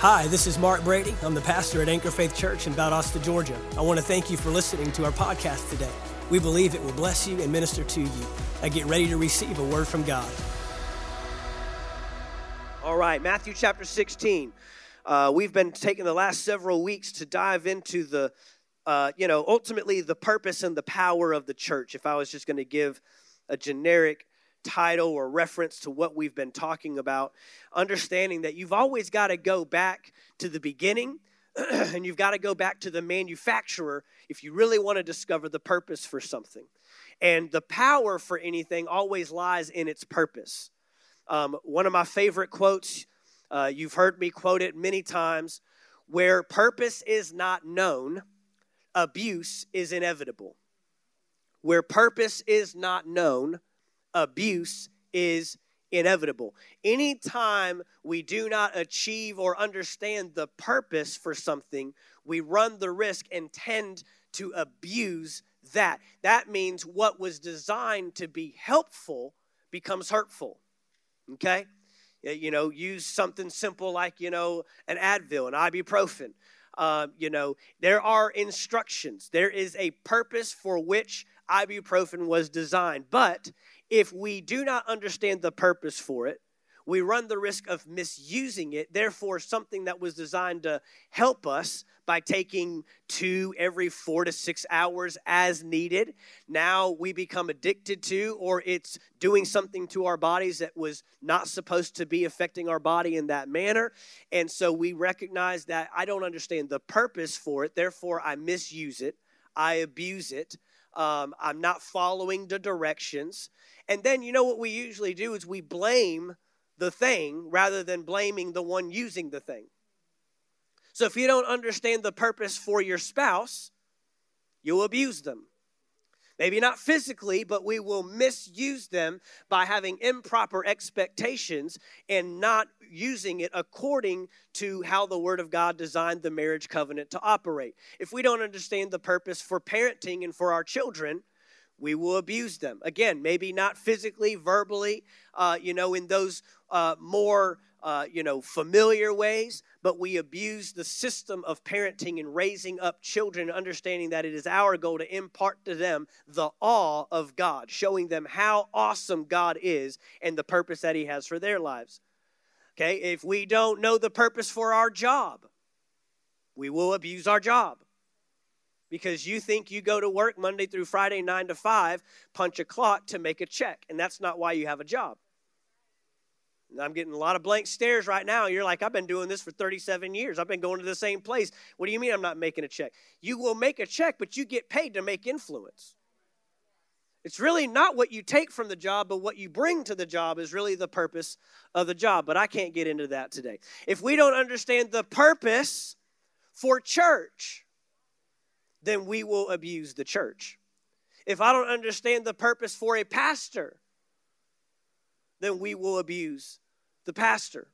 Hi, this is Mark Brady. I'm the pastor at Anchor Faith Church in Valdosta, Georgia. I want to thank you for listening to our podcast today. We believe it will bless you and minister to you. I get ready to receive a word from God. All right, Matthew chapter 16. Uh, we've been taking the last several weeks to dive into the, uh, you know, ultimately the purpose and the power of the church. If I was just going to give a generic title or reference to what we've been talking about, understanding that you've always got to go back to the beginning and you've got to go back to the manufacturer if you really want to discover the purpose for something. And the power for anything always lies in its purpose. Um, one of my favorite quotes, uh, you've heard me quote it many times where purpose is not known, abuse is inevitable. Where purpose is not known, abuse is inevitable. Anytime we do not achieve or understand the purpose for something, we run the risk and tend to abuse that. That means what was designed to be helpful becomes hurtful. Okay? You know, use something simple like, you know, an Advil, an ibuprofen. Uh, you know, there are instructions. There is a purpose for which ibuprofen was designed. But if we do not understand the purpose for it, we run the risk of misusing it. Therefore, something that was designed to help us by taking two every four to six hours as needed, now we become addicted to, or it's doing something to our bodies that was not supposed to be affecting our body in that manner. And so we recognize that I don't understand the purpose for it. Therefore, I misuse it, I abuse it. Um, I'm not following the directions. And then, you know what we usually do is we blame the thing rather than blaming the one using the thing. So if you don't understand the purpose for your spouse, you'll abuse them. Maybe not physically, but we will misuse them by having improper expectations and not using it according to how the Word of God designed the marriage covenant to operate. If we don't understand the purpose for parenting and for our children, we will abuse them. Again, maybe not physically, verbally, uh, you know, in those uh, more, uh, you know, familiar ways, but we abuse the system of parenting and raising up children, understanding that it is our goal to impart to them the awe of God, showing them how awesome God is and the purpose that He has for their lives. Okay, if we don't know the purpose for our job, we will abuse our job because you think you go to work Monday through Friday, 9 to 5, punch a clock to make a check. And that's not why you have a job. I'm getting a lot of blank stares right now. You're like, I've been doing this for 37 years. I've been going to the same place. What do you mean I'm not making a check? You will make a check, but you get paid to make influence. It's really not what you take from the job, but what you bring to the job is really the purpose of the job. But I can't get into that today. If we don't understand the purpose for church, then we will abuse the church. If I don't understand the purpose for a pastor, then we will abuse the pastor.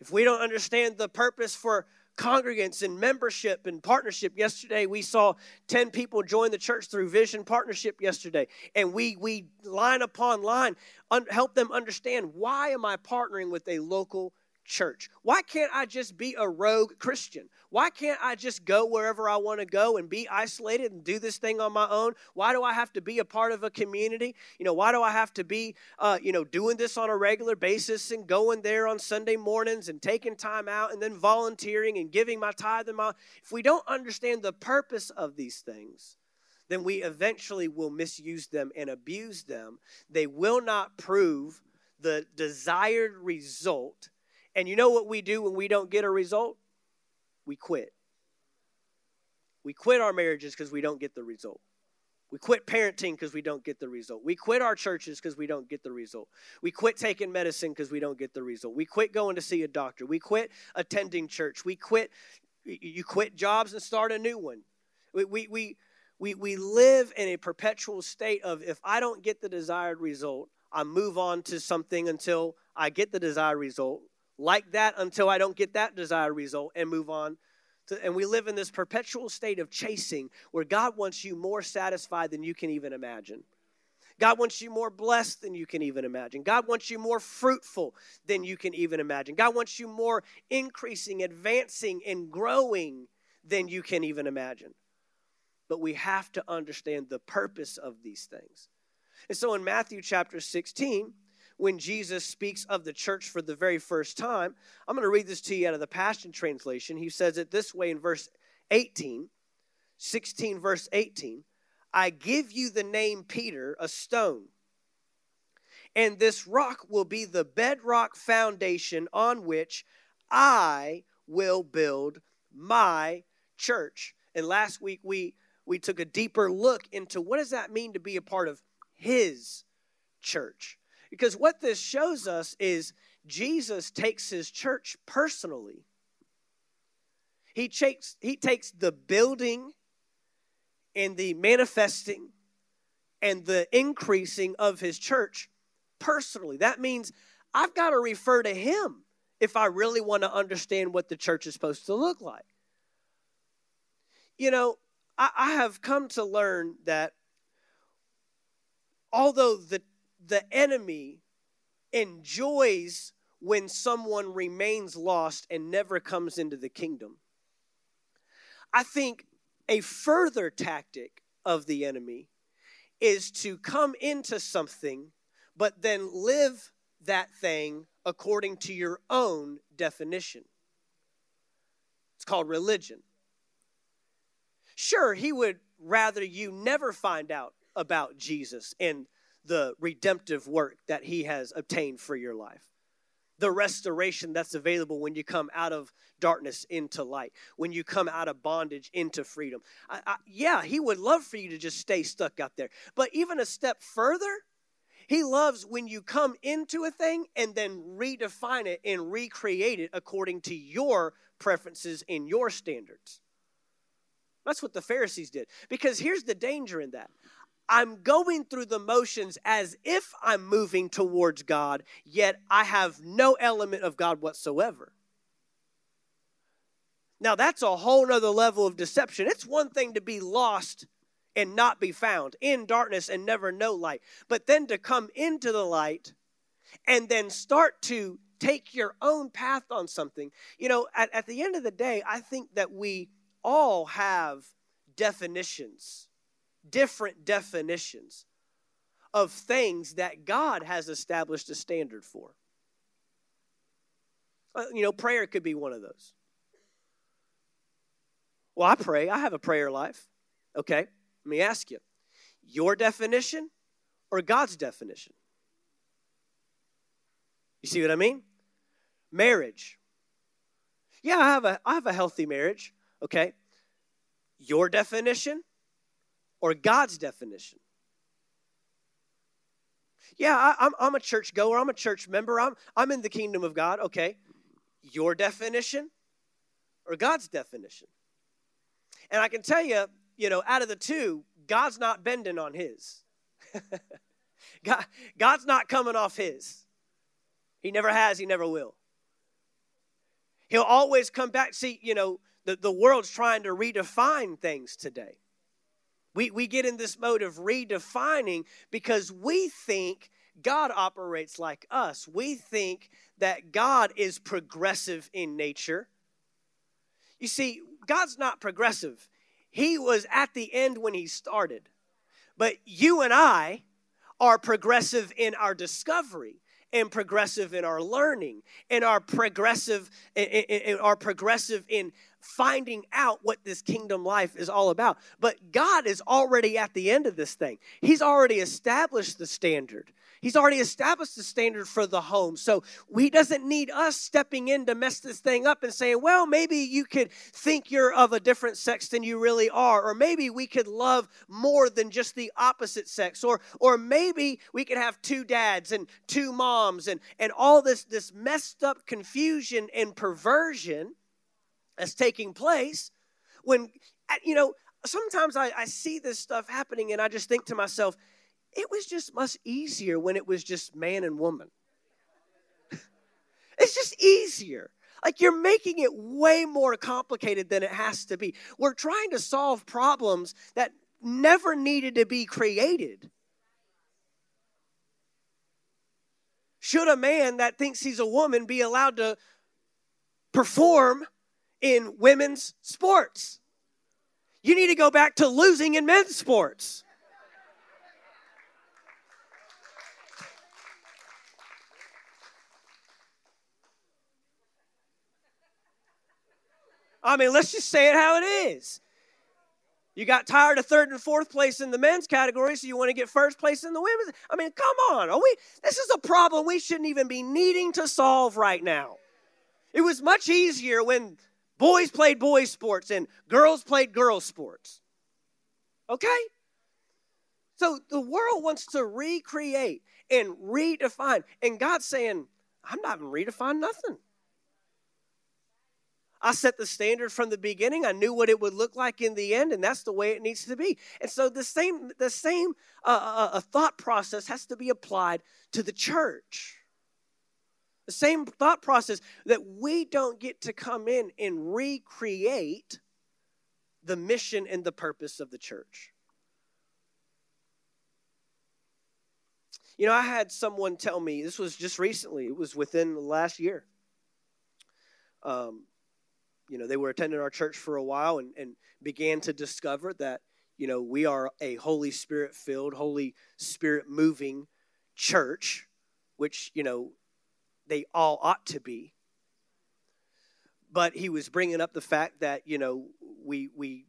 If we don't understand the purpose for congregants and membership and partnership yesterday we saw 10 people join the church through vision partnership yesterday and we we line upon line un, help them understand why am i partnering with a local church? Why can't I just be a rogue Christian? Why can't I just go wherever I want to go and be isolated and do this thing on my own? Why do I have to be a part of a community? You know, why do I have to be, uh, you know, doing this on a regular basis and going there on Sunday mornings and taking time out and then volunteering and giving my tithe and my. If we don't understand the purpose of these things, then we eventually will misuse them and abuse them. They will not prove the desired result and you know what we do when we don't get a result? We quit. We quit our marriages because we don't get the result. We quit parenting because we don't get the result. We quit our churches because we don't get the result. We quit taking medicine because we don't get the result. We quit going to see a doctor. We quit attending church. We quit you quit jobs and start a new one. We, we, we, we, we live in a perpetual state of if I don't get the desired result, I move on to something until I get the desired result like that until I don't get that desired result and move on. To, and we live in this perpetual state of chasing where God wants you more satisfied than you can even imagine. God wants you more blessed than you can even imagine. God wants you more fruitful than you can even imagine. God wants you more increasing, advancing, and growing than you can even imagine. But we have to understand the purpose of these things. And so in Matthew chapter 16, when Jesus speaks of the church for the very first time, I'm going to read this to you out of the Passion Translation. He says it this way in verse 18, 16, verse 18. I give you the name Peter, a stone. And this rock will be the bedrock foundation on which I will build my church. And last week we we took a deeper look into what does that mean to be a part of his church. Because what this shows us is Jesus takes his church personally. He takes, he takes the building and the manifesting and the increasing of his church personally. That means I've got to refer to him if I really want to understand what the church is supposed to look like. You know, I, I have come to learn that although the, the enemy enjoys when someone remains lost and never comes into the kingdom, I think a further tactic of the enemy is to come into something, but then live that thing according to your own definition. It's called religion. Sure, he would rather you never find out about Jesus and the redemptive work that he has obtained for your life the restoration that's available when you come out of darkness into light, when you come out of bondage into freedom. I, I, yeah, he would love for you to just stay stuck out there. But even a step further, he loves when you come into a thing and then redefine it and recreate it according to your preferences and your standards. That's what the Pharisees did. Because here's the danger in that I'm going through the motions as if I'm moving towards God, yet I have no element of God whatsoever. Now, that's a whole nother level of deception. It's one thing to be lost and not be found, in darkness and never know light, but then to come into the light and then start to take your own path on something. You know, at, at the end of the day, I think that we all have definitions different definitions of things that God has established a standard for. Uh, you know, prayer could be one of those. Well, I pray. I have a prayer life. Okay, let me ask you your definition or God's definition? You see what I mean? Marriage. Yeah, I have a I have a healthy marriage, okay? Your definition or God's definition. Yeah, I, am I'm, I'm a church goer, I'm a church member, I'm, I'm in the kingdom of God. Okay, your definition or God's definition? And I can tell you, you know, out of the two, God's not bending on his. God, God's not coming off his. He never has, he never will. He'll always come back. See, you know, the, the world's trying to redefine things today. We, we get in this mode of redefining because we think God operates like us. We think that God is progressive in nature. You see, God's not progressive. He was at the end when He started. But you and I are progressive in our discovery and progressive in our learning and are progressive and are progressive in finding out what this kingdom life is all about. But God is already at the end of this thing. He's already established the standard. He's already established the standard for the home. So he doesn't need us stepping in to mess this thing up and saying, well, maybe you could think you're of a different sex than you really are. Or maybe we could love more than just the opposite sex. Or, or maybe we could have two dads and two moms and, and all this, this messed up confusion and perversion that's taking place when, you know, sometimes I, I see this stuff happening and I just think to myself, it was just much easier when it was just man and woman. it's just easier. Like you're making it way more complicated than it has to be. We're trying to solve problems that never needed to be created. should a man that thinks he's a woman be allowed to perform in women's sports? You need to go back to losing in men's sports. I mean, let's just say it how it is. You got tired of third and fourth place in the men's category, so you want to get first place in the women's. I mean, come on. Are we this is a problem we shouldn't even be needing to solve right now. It was much easier when boys played boys sports and girls played girls sports. Okay? So the world wants to recreate and redefine. And God's saying, I'm not even redefining nothing. I set the standard from the beginning. I knew what it would look like in the end, and that's the way it needs to be. And so the same, the same uh, uh, thought process has to be applied to the church. The same thought process that we don't get to come in and recreate the mission and the purpose of the church. You know, I had someone tell me, this was just recently, it was within the last year. Um, you know, they were attending our church for a while and, and began to discover that, you know, we are a Holy Spirit filled, Holy Spirit moving church, which, you know, they all ought to be. But he was bringing up the fact that, you know, we, we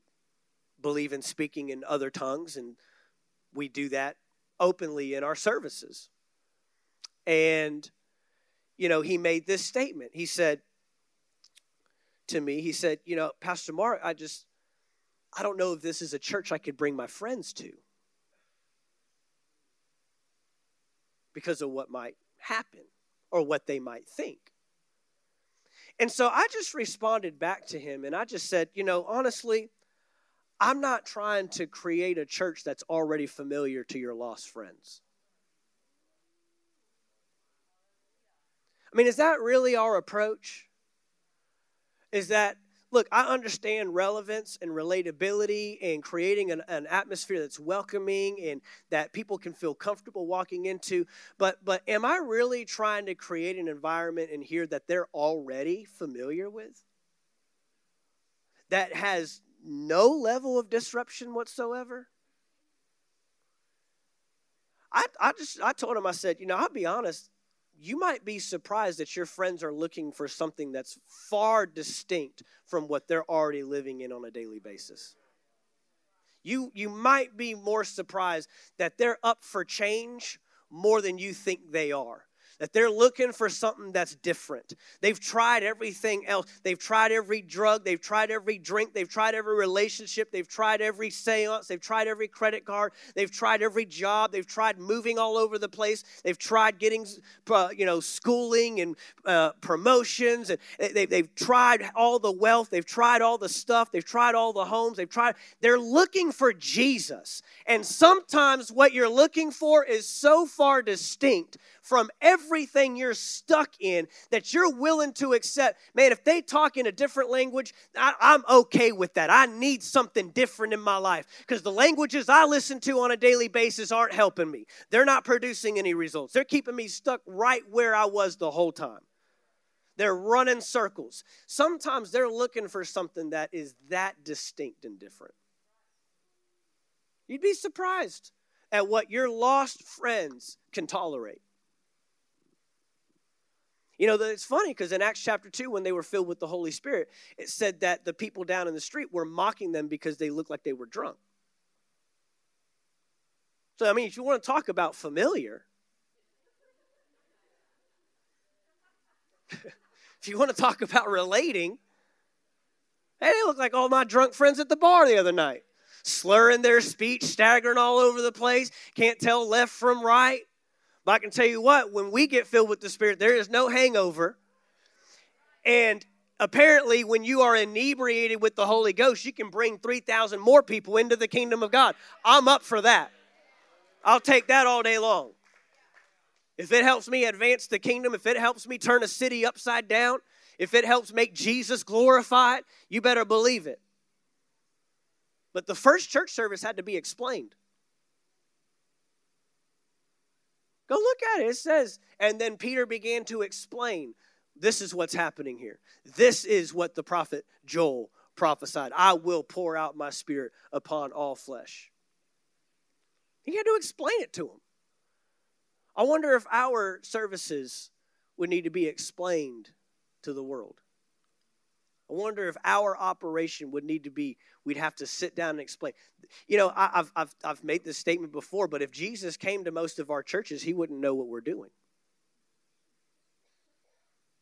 believe in speaking in other tongues and we do that openly in our services. And, you know, he made this statement. He said, to me. He said, You know, Pastor Mark, I just, I don't know if this is a church I could bring my friends to because of what might happen or what they might think. And so I just responded back to him and I just said, You know, honestly, I'm not trying to create a church that's already familiar to your lost friends. I mean, is that really our approach? is that look, I understand relevance and relatability and creating an, an, atmosphere that's welcoming and that people can feel comfortable walking into. But but am I really trying to create an environment in here that they're already familiar with? That has no level of disruption whatsoever? I, I just I told him I said, you know, I'll be honest, you might be surprised that your friends are looking for something that's far distinct from what they're already living in on a daily basis. You, you might be more surprised that they're up for change more than you think they are that they're looking for something that's different. They've tried everything else. They've tried every drug. They've tried every drink. They've tried every relationship. They've tried every seance. They've tried every credit card. They've tried every job. They've tried moving all over the place. They've tried getting, uh, you know, schooling and uh, promotions. And they, they've tried all the wealth. They've tried all the stuff. They've tried all the homes. They've tried. They're looking for Jesus. And sometimes what you're looking for is so far distinct from everything you're stuck in that you're willing to accept. Man, if they talk in a different language, I, am okay with that. I need something different in my life because the languages I listen to on a daily basis aren't helping me. They're not producing any results. They're keeping me stuck right where I was the whole time. They're running circles. Sometimes they're looking for something that is that distinct and different. You'd be surprised at what your lost friends can tolerate. You know, it's funny because in Acts chapter 2, when they were filled with the Holy Spirit, it said that the people down in the street were mocking them because they looked like they were drunk. So, I mean, if you want to talk about familiar, if you want to talk about relating, hey, they look like all my drunk friends at the bar the other night. Slurring their speech, staggering all over the place, can't tell left from right. But I can tell you what, when we get filled with the Spirit, there is no hangover. And apparently, when you are inebriated with the Holy Ghost, you can bring 3,000 more people into the kingdom of God. I'm up for that. I'll take that all day long. If it helps me advance the kingdom, if it helps me turn a city upside down, if it helps make Jesus glorified, you better believe it. But the first church service had to be explained. Go look at it. It says, and then Peter began to explain this is what's happening here. This is what the prophet Joel prophesied. I will pour out my spirit upon all flesh. He had to explain it to him. I wonder if our services would need to be explained to the world. I wonder if our operation would need to be, we'd have to sit down and explain. You know, I, have I've, I've made this statement before, but if Jesus came to most of our churches, he wouldn't know what we're doing.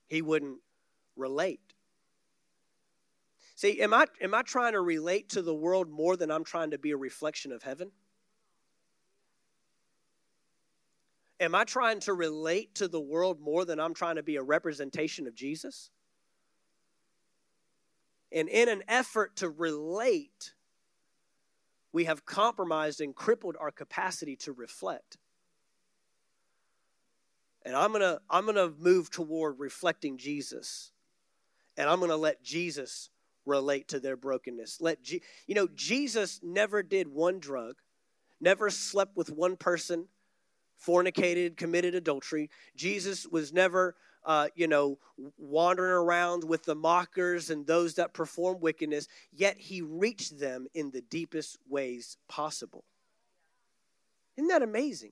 He wouldn't relate. See, am I, am I trying to relate to the world more than I'm trying to be a reflection of heaven? Am I trying to relate to the world more than I'm trying to be a representation of Jesus? And in an effort to relate, we have compromised and crippled our capacity to reflect. And I'm going to I'm going to move toward reflecting Jesus. And I'm going to let Jesus relate to their brokenness. Let G- you know Jesus never did one drug, never slept with one person, fornicated, committed adultery. Jesus was never uh, you know, wandering around with the mockers and those that perform wickedness, yet he reached them in the deepest ways possible. Isn't that amazing?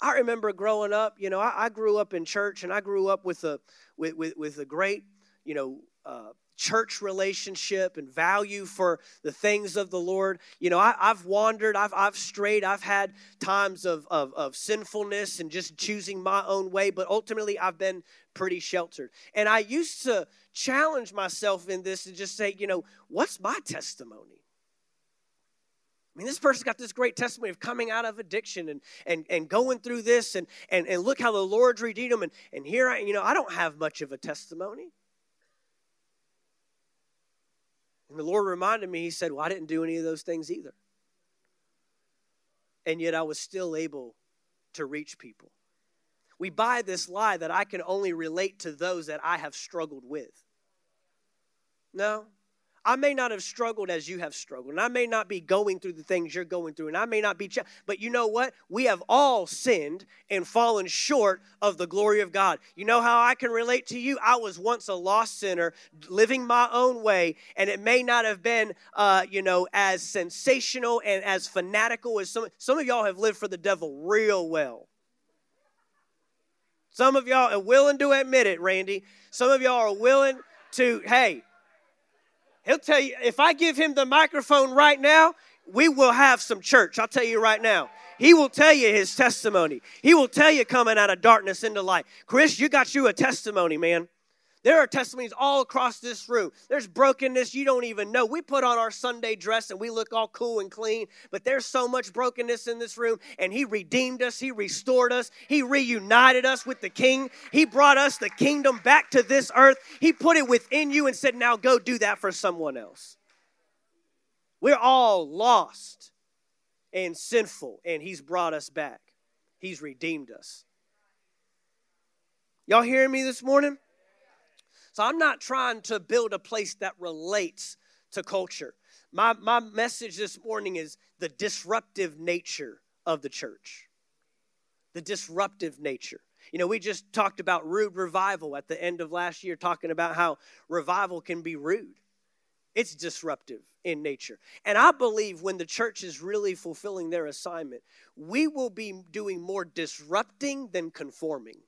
I remember growing up, you know, I, I grew up in church and I grew up with a, with, with, with a great, you know, uh, church relationship and value for the things of the Lord. You know, I, have wandered, I've, I've strayed, I've had times of, of, of sinfulness and just choosing my own way, but ultimately I've been pretty sheltered. And I used to challenge myself in this and just say, you know, what's my testimony? I mean, this person's got this great testimony of coming out of addiction and and, and going through this and, and and look how the Lord's redeemed them. And, and here I, you know, I don't have much of a testimony. And the Lord reminded me, He said, Well, I didn't do any of those things either. And yet I was still able to reach people. We buy this lie that I can only relate to those that I have struggled with. No, I may not have struggled as you have struggled, and I may not be going through the things you're going through, and I may not be, ch- but you know what? We have all sinned and fallen short of the glory of God. You know how I can relate to you? I was once a lost sinner, living my own way, and it may not have been, uh, you know, as sensational and as fanatical as some. Some of y'all have lived for the devil real well. Some of y'all are willing to admit it, Randy. Some of y'all are willing to, hey, He'll tell you, if I give him the microphone right now, we will have some church. I'll tell you right now. He will tell you his testimony. He will tell you coming out of darkness into light. Chris, you got you a testimony, man. There are testimonies all across this room. There's brokenness you don't even know. We put on our Sunday dress and we look all cool and clean, but there's so much brokenness in this room. And He redeemed us, He restored us, He reunited us with the King. He brought us the kingdom back to this earth. He put it within you and said, Now go do that for someone else. We're all lost and sinful, and He's brought us back. He's redeemed us. Y'all hearing me this morning? So I'm not trying to build a place that relates to culture. My, my message this morning is the disruptive nature of the church. The disruptive nature. You know, we just talked about rude revival at the end of last year, talking about how revival can be rude. It's disruptive in nature. And I believe when the church is really fulfilling their assignment, we will be doing more disrupting than conforming.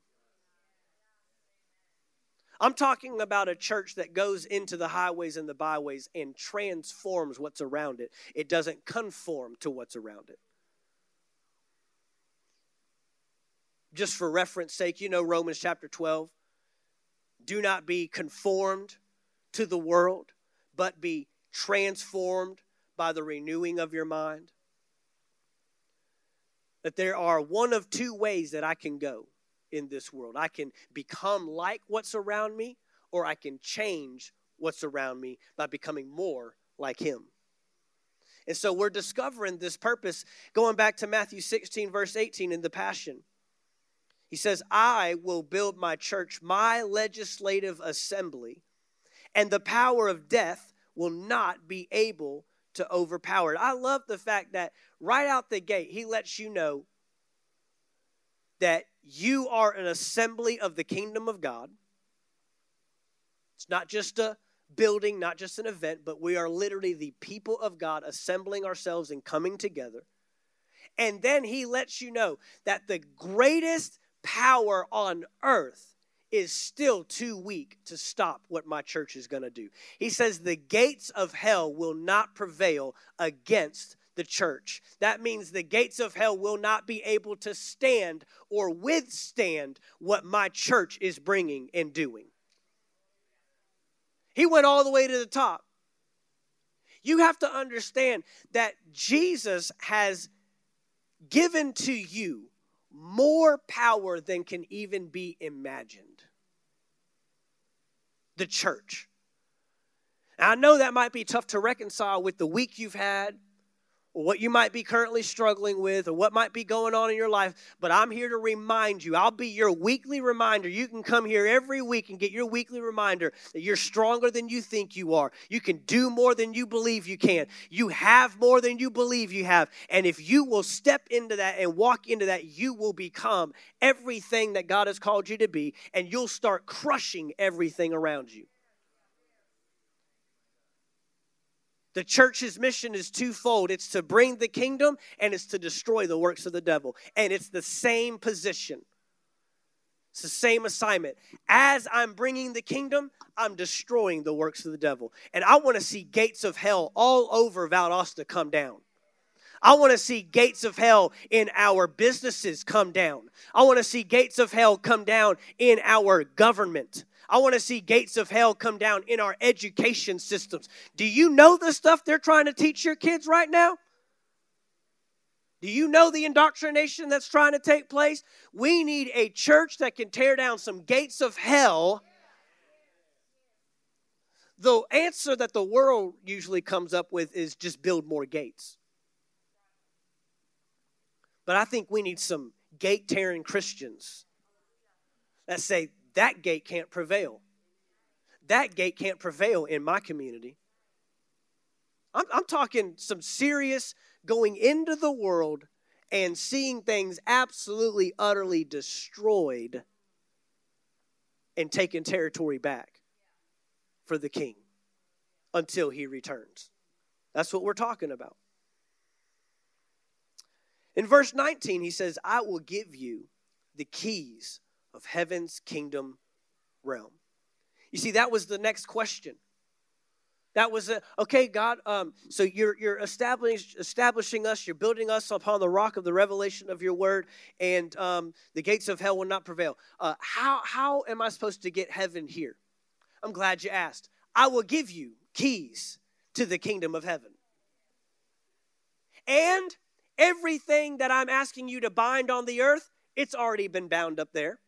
I'm talking about a church that goes into the highways and the byways and transforms what's around it. It doesn't conform to what's around it. Just for reference sake, you know Romans chapter 12. Do not be conformed to the world, but be transformed by the renewing of your mind. That there are one of two ways that I can go in this world. I can become like what's around me, or I can change what's around me by becoming more like Him. And so we're discovering this purpose going back to Matthew 16, verse 18 in the Passion. He says, I will build my church, my legislative assembly, and the power of death will not be able to overpower it. I love the fact that right out the gate, he lets you know that you are an assembly of the kingdom of God. It's not just a building, not just an event, but we are literally the people of God assembling ourselves and coming together. And then he lets you know that the greatest power on earth is still too weak to stop what my church is going to do. He says the gates of hell will not prevail against the church. That means the gates of hell will not be able to stand or withstand what my church is bringing and doing. He went all the way to the top. You have to understand that Jesus has given to you more power than can even be imagined. The church. Now, I know that might be tough to reconcile with the week you've had what you might be currently struggling with or what might be going on in your life, but I'm here to remind you. I'll be your weekly reminder. You can come here every week and get your weekly reminder that you're stronger than you think you are. You can do more than you believe you can. You have more than you believe you have. And if you will step into that and walk into that, you will become everything that God has called you to be, and you'll start crushing everything around you. The church's mission is twofold it's to bring the kingdom and it's to destroy the works of the devil. And it's the same position. It's the same assignment. As I'm bringing the kingdom, I'm destroying the works of the devil. And I want to see gates of hell all over Valdosta come down. I want to see gates of hell in our businesses come down. I want to see gates of hell come down in our government. I want to see gates of hell come down in our education systems. Do you know the stuff they're trying to teach your kids right now? Do you know the indoctrination that's trying to take place? We need a church that can tear down some gates of hell. The answer that the world usually comes up with is just build more gates. But I think we need some gate tearing Christians that say, that gate can't prevail. That gate can't prevail in my community. I'm, I'm talking some serious going into the world and seeing things absolutely, utterly destroyed and taking territory back for the king until he returns. That's what we're talking about. In verse 19, he says, I will give you the keys of heaven's kingdom realm. You see, that was the next question. That was a, okay, God. Um, so you're you're establishing establishing us. You're building us upon the rock of the revelation of your word, and um, the gates of hell will not prevail. Uh, how how am I supposed to get heaven here? I'm glad you asked. I will give you keys to the kingdom of heaven, and everything that I'm asking you to bind on the earth, it's already been bound up there.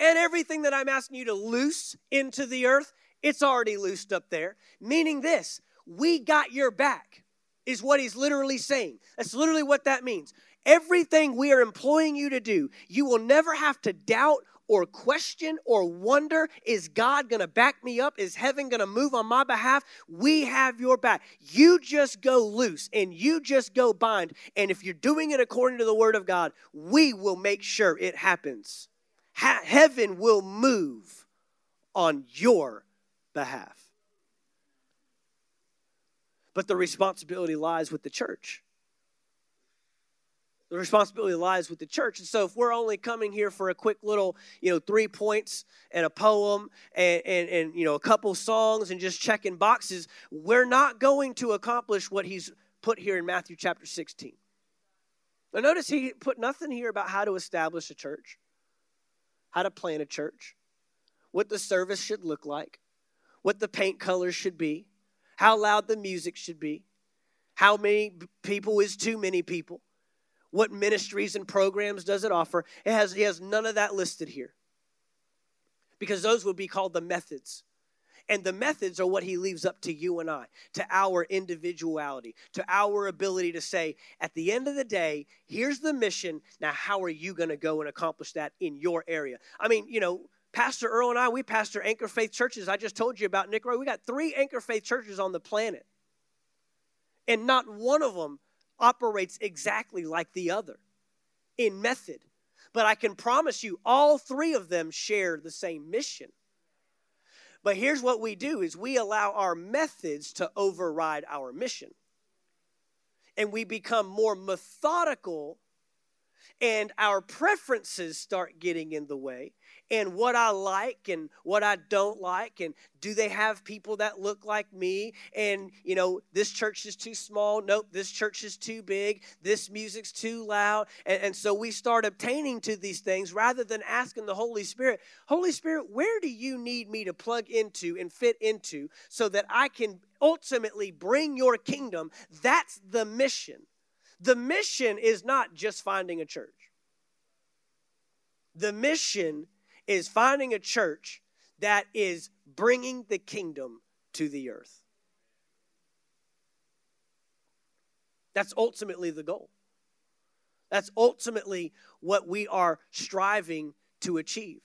And everything that I'm asking you to loose into the earth, it's already loosed up there. Meaning this, we got your back, is what he's literally saying. That's literally what that means. Everything we are employing you to do, you will never have to doubt or question or wonder is God going to back me up? Is heaven going to move on my behalf? We have your back. You just go loose and you just go bind. And if you're doing it according to the word of God, we will make sure it happens heaven will move on your behalf. But the responsibility lies with the church. The responsibility lies with the church. And so if we're only coming here for a quick little, you know, three points and a poem and, and, and you know, a couple songs and just checking boxes, we're not going to accomplish what he's put here in Matthew chapter 16. Now notice he put nothing here about how to establish a church how to plan a church, what the service should look like, what the paint colors should be, how loud the music should be, how many people is too many people, what ministries and programs does it offer. It has, he has none of that listed here because those would be called the methods. And the methods are what he leaves up to you and I, to our individuality, to our ability to say, at the end of the day, here's the mission. Now, how are you going to go and accomplish that in your area? I mean, you know, Pastor Earl and I, we pastor Anchor Faith churches. I just told you about Nick Roy. We got three Anchor Faith churches on the planet. And not one of them operates exactly like the other in method. But I can promise you, all three of them share the same mission. But here's what we do is we allow our methods to override our mission. And we become more methodical and our preferences start getting in the way and what I like and what I don't like and do they have people that look like me? And you know this church is too small. Nope this church is too big. This music's too loud. And, and so we start obtaining to these things rather than asking the Holy Spirit Holy Spirit where do you need me to plug into and fit into so that I can ultimately bring your kingdom? That's the mission the mission is not just finding a church the mission is finding a church that is bringing the kingdom to the earth. That's ultimately the goal. That's ultimately what we are striving to achieve.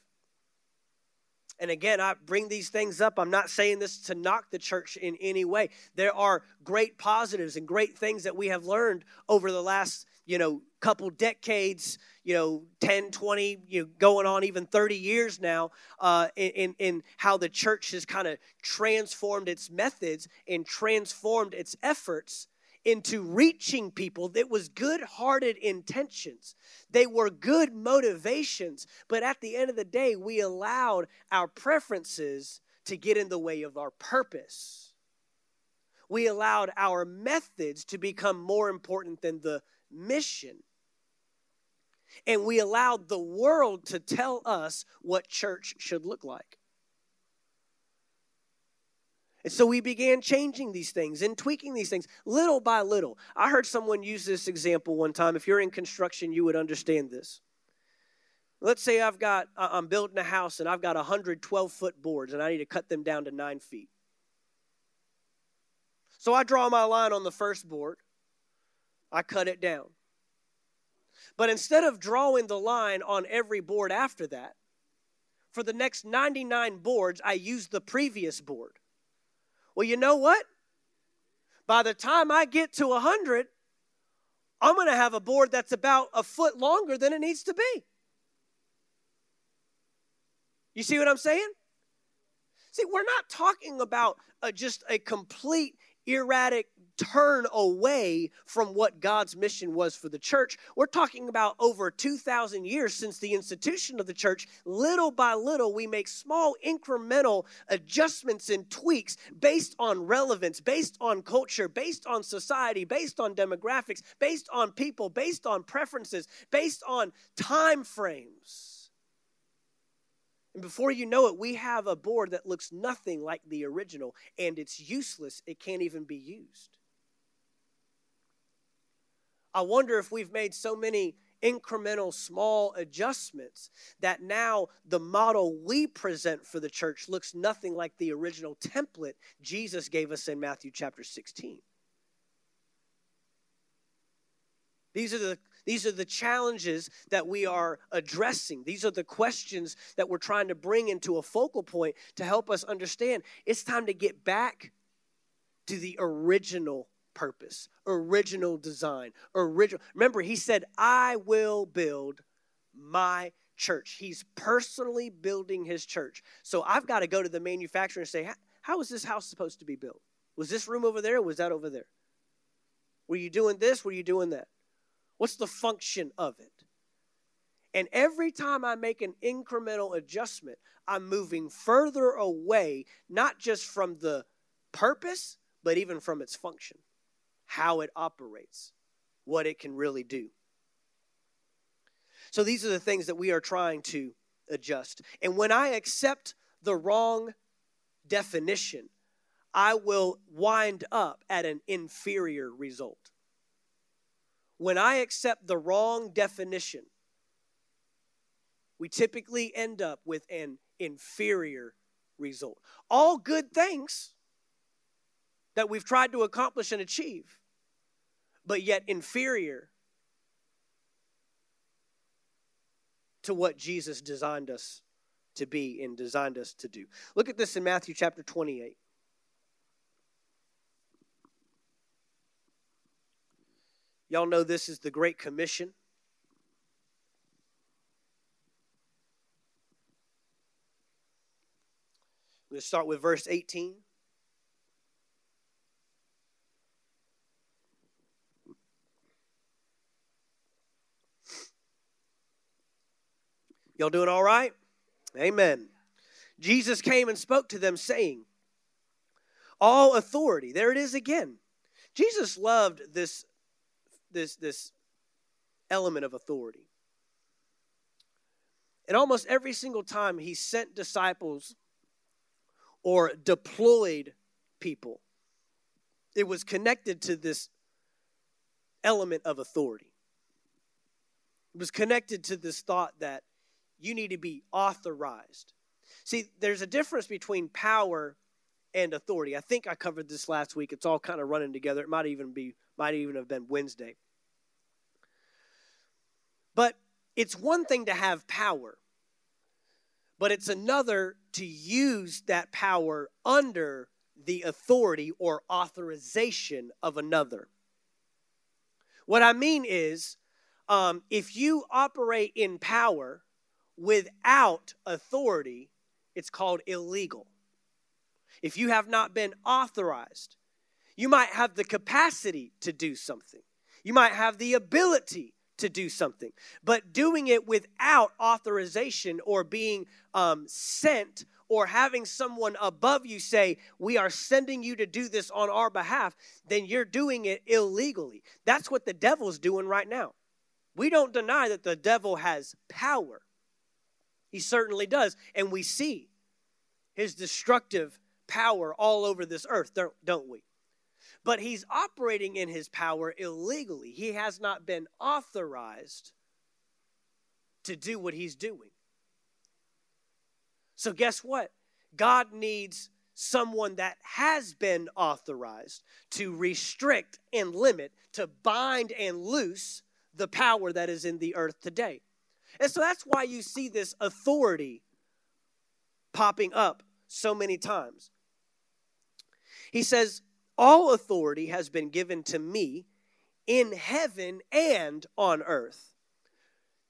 And again, I bring these things up. I'm not saying this to knock the church in any way. There are great positives and great things that we have learned over the last, you know, couple decades, you know, 10, 20, you know, going on even 30 years now, uh, in, in how the church has kind of transformed its methods and transformed its efforts into reaching people that was good-hearted intentions. They were good motivations but at the end of the day we allowed our preferences to get in the way of our purpose. We allowed our methods to become more important than the mission. And we allowed the world to tell us what church should look like. And so we began changing these things and tweaking these things little by little. I heard someone use this example one time. If you're in construction, you would understand this. Let's say I've got, I'm building a house and I've got 112 foot boards and I need to cut them down to nine feet. So I draw my line on the first board, I cut it down. But instead of drawing the line on every board after that, for the next 99 boards, I use the previous board. Well, you know what? By the time I get to 100, I'm going to have a board that's about a foot longer than it needs to be. You see what I'm saying? See, we're not talking about a, just a complete erratic turn away from what God's mission was for the church. We're talking about over 2,000 years since the institution of the church. Little by little, we make small incremental adjustments and tweaks based on relevance, based on culture, based on society, based on demographics, based on people, based on preferences, based on time frames. And before you know it, we have a board that looks nothing like the original, and it's useless. It can't even be used. I wonder if we've made so many incremental small adjustments that now the model we present for the church looks nothing like the original template Jesus gave us in Matthew chapter 16. These are the these are the challenges that we are addressing. These are the questions that we're trying to bring into a focal point to help us understand it's time to get back to the original purpose, original design, original. Remember, he said, I will build my church. He's personally building his church. So I've got to go to the manufacturer and say, How is this house supposed to be built? Was this room over there was that over there? Were you doing this? Were you doing that? What's the function of it? And every time I make an incremental adjustment, I'm moving further away, not just from the purpose, but even from its function how it operates, what it can really do. So these are the things that we are trying to adjust. And when I accept the wrong definition, I will wind up at an inferior result. When I accept the wrong definition, we typically end up with an inferior result. All good things that we've tried to accomplish and achieve, but yet inferior to what Jesus designed us to be and designed us to do. Look at this in Matthew chapter 28. Y'all know this is the Great Commission. We'll start with verse 18. Y'all doing all right? Amen. Jesus came and spoke to them, saying, All authority, there it is again. Jesus loved this, this, this element of authority. And almost every single time he sent disciples or deployed people, it was connected to this element of authority. It was connected to this thought that you need to be authorized. See, there's a difference between power and authority. I think I covered this last week. It's all kind of running together. It might even be might even have been Wednesday. But it's one thing to have power, but it's another to use that power under the authority or authorization of another. What I mean is, um, if you operate in power without authority, it's called illegal. If you have not been authorized, you might have the capacity to do something, you might have the ability to do something, but doing it without authorization or being um, sent or having someone above you say, We are sending you to do this on our behalf, then you're doing it illegally. That's what the devil's doing right now. We don't deny that the devil has power, he certainly does. And we see his destructive power all over this earth, don't we? But he's operating in his power illegally. He has not been authorized to do what he's doing. So, guess what? God needs someone that has been authorized to restrict and limit, to bind and loose the power that is in the earth today. And so that's why you see this authority popping up so many times. He says, All authority has been given to me in heaven and on earth.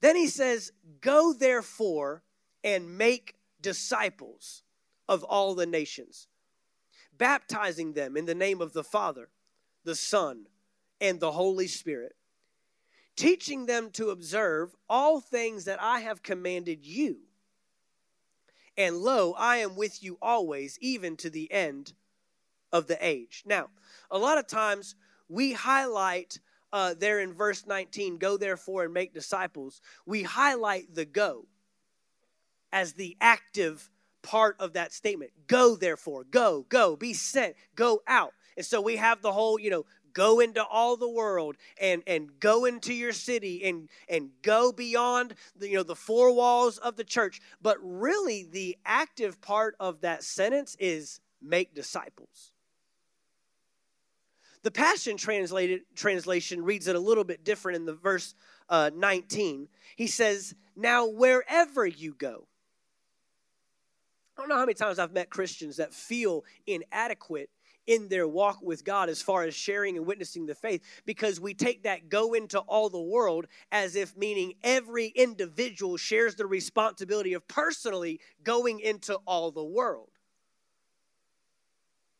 Then he says, Go therefore and make disciples of all the nations, baptizing them in the name of the Father, the Son, and the Holy Spirit teaching them to observe all things that I have commanded you. And lo, I am with you always, even to the end of the age. Now, a lot of times we highlight uh, there in verse 19, go therefore and make disciples. We highlight the go as the active part of that statement. Go therefore, go, go, be sent, go out. And so we have the whole, you know, go into all the world and and go into your city and and go beyond the, you know the four walls of the church. But really the active part of that sentence is make disciples. The passion translated translation reads it a little bit different in the verse uh, 19 he says now wherever you go I don't know how many times I've met Christians that feel inadequate in their walk with God as far as sharing and witnessing the faith because we take that go into all the world as if meaning every individual shares the responsibility of personally going into all the world.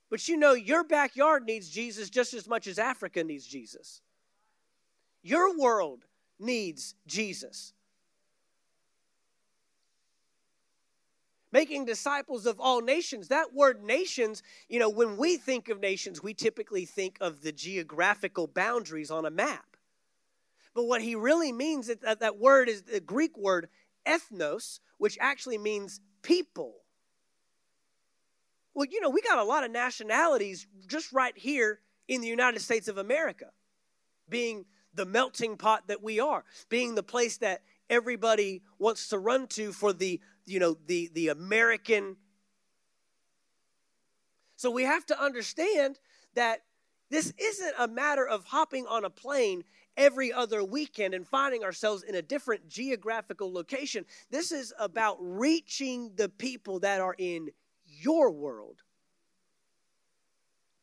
But you know, your backyard needs Jesus just as much as Africa needs Jesus. Your world needs Jesus. Making disciples of all nations. That word nations, you know, when we think of nations, we typically think of the geographical boundaries on a map. But what he really means, that, that word is the Greek word ethnos, which actually means people. Well, you know, we got a lot of nationalities just right here in the United States of America, being the melting pot that we are, being the place that everybody wants to run to for the you know the the american so we have to understand that this isn't a matter of hopping on a plane every other weekend and finding ourselves in a different geographical location. This is about reaching the people that are in your world.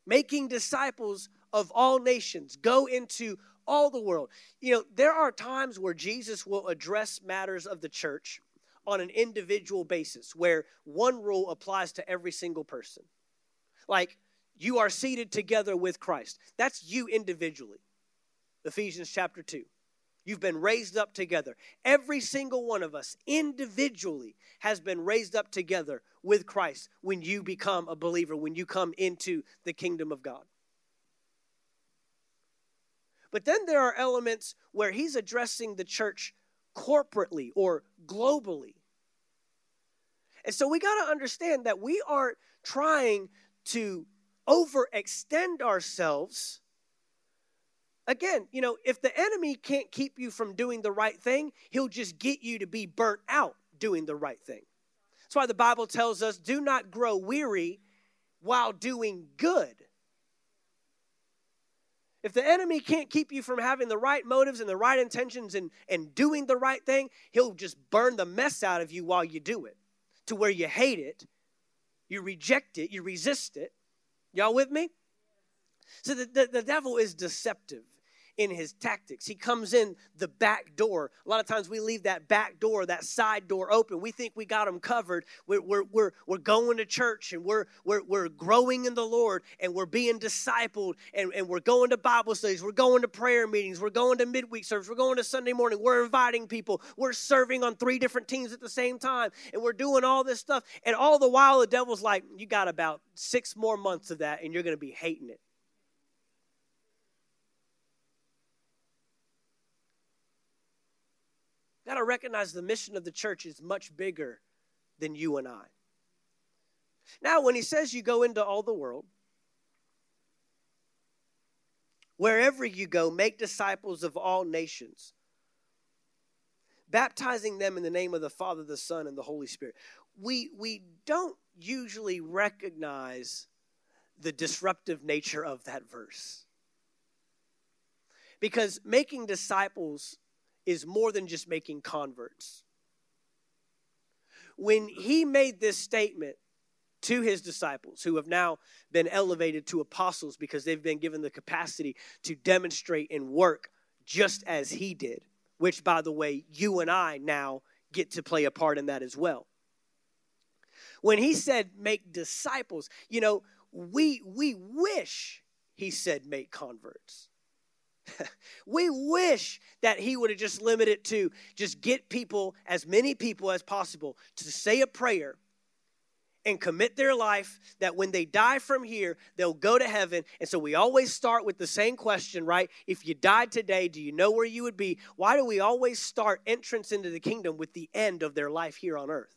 Making disciples of all nations. Go into all the world. You know, there are times where Jesus will address matters of the church on an individual basis where one rule applies to every single person. Like, you are seated together with Christ. That's you individually. Ephesians chapter 2. You've been raised up together. Every single one of us individually has been raised up together with Christ when you become a believer, when you come into the kingdom of God. But then there are elements where he's addressing the church corporately or globally. And so we got to understand that we aren't trying to overextend ourselves. Again, you know, if the enemy can't keep you from doing the right thing, he'll just get you to be burnt out doing the right thing. That's why the Bible tells us do not grow weary while doing good. If the enemy can't keep you from having the right motives and the right intentions and, and doing the right thing, he'll just burn the mess out of you while you do it to where you hate it, you reject it, you resist it. Y'all with me? So the, the, the devil is deceptive in his tactics. He comes in the back door. A lot of times we leave that back door, that side door open. We think we got them covered. We're, we're, we're, we're going to church and we're, we're, we're growing in the Lord and we're being discipled and, and we're going to Bible studies. We're going to prayer meetings. We're going to midweek service. We're going to Sunday morning. We're inviting people. We're serving on three different teams at the same time and we're doing all this stuff. And all the while, the devil's like, you got about six more months of that and you're going to be hating it. Got to recognize the mission of the church is much bigger than you and I. Now, when he says you go into all the world, wherever you go, make disciples of all nations, baptizing them in the name of the Father, the Son, and the Holy Spirit. We, we don't usually recognize the disruptive nature of that verse. Because making disciples is more than just making converts. When he made this statement to his disciples, who have now been elevated to apostles because they've been given the capacity to demonstrate and work just as he did, which, by the way, you and I now get to play a part in that as well. When he said make disciples, you know, we we wish he said make converts. we wish that he would have just limited it to just get people, as many people as possible, to say a prayer and commit their life that when they die from here, they'll go to heaven. And so we always start with the same question, right? If you died today, do you know where you would be? Why do we always start entrance into the kingdom with the end of their life here on earth?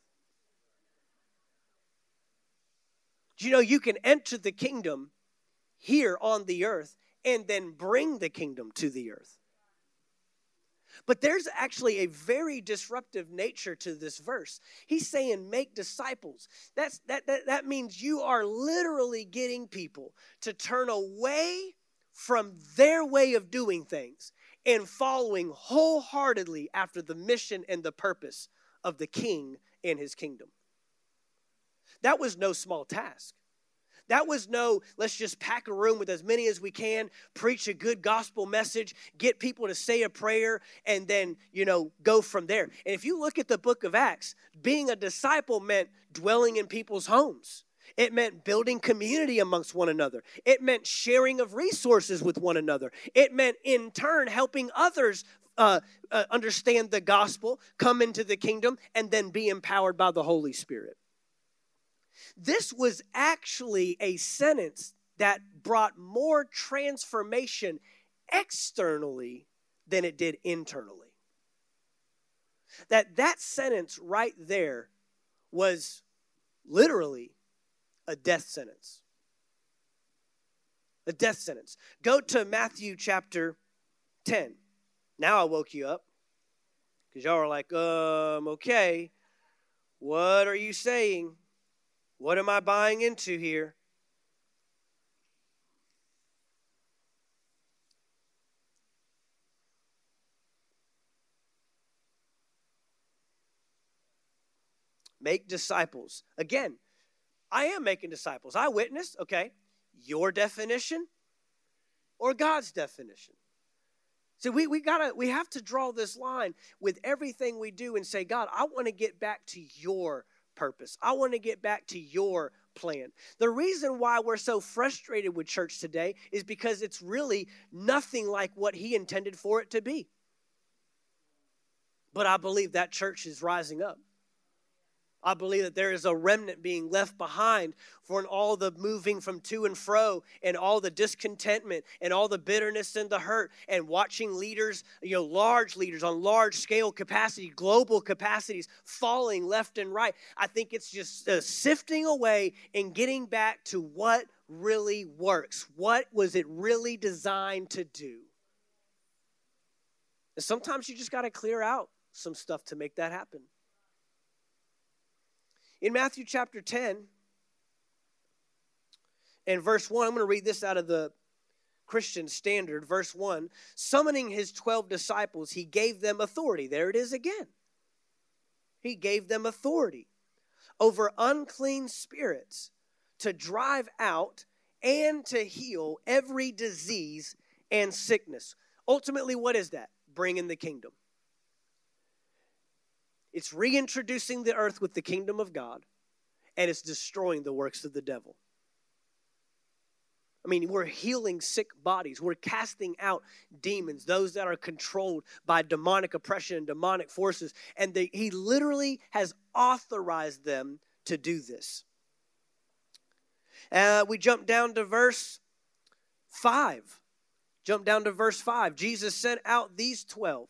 Do you know you can enter the kingdom here on the earth and then bring the kingdom to the earth. But there's actually a very disruptive nature to this verse. He's saying, make disciples. That's, that, that, that means you are literally getting people to turn away from their way of doing things and following wholeheartedly after the mission and the purpose of the king and his kingdom. That was no small task. That was no, let's just pack a room with as many as we can, preach a good gospel message, get people to say a prayer, and then, you know, go from there. And if you look at the book of Acts, being a disciple meant dwelling in people's homes. It meant building community amongst one another. It meant sharing of resources with one another. It meant, in turn, helping others uh, uh, understand the gospel, come into the kingdom, and then be empowered by the Holy Spirit. This was actually a sentence that brought more transformation externally than it did internally. That that sentence right there was literally a death sentence. A death sentence. Go to Matthew chapter 10. Now I woke you up because y'all are like, um, okay, what are you saying? What am I buying into here? Make disciples. Again, I am making disciples. I witnessed, okay, your definition or God's definition. So we, we gotta we have to draw this line with everything we do and say, God, I want to get back to your purpose. I want to get back to your plan. The reason why we're so frustrated with church today is because it's really nothing like what he intended for it to be. But I believe that church is rising up. I believe that there is a remnant being left behind for all the moving from to and fro and all the discontentment and all the bitterness and the hurt and watching leaders, you know, large leaders on large scale capacity, global capacities falling left and right. I think it's just uh, sifting away and getting back to what really works. What was it really designed to do? And sometimes you just got to clear out some stuff to make that happen. In Matthew chapter 10 and verse 1, I'm going to read this out of the Christian Standard, verse 1 summoning his 12 disciples, he gave them authority. There it is again. He gave them authority over unclean spirits to drive out and to heal every disease and sickness. Ultimately, what is that? Bringing the kingdom. It's reintroducing the earth with the kingdom of God, and it's destroying the works of the devil. I mean, we're healing sick bodies. We're casting out demons, those that are controlled by demonic oppression and demonic forces. And they, he literally has authorized them to do this. Uh, we jump down to verse 5. Jump down to verse 5. Jesus sent out these 12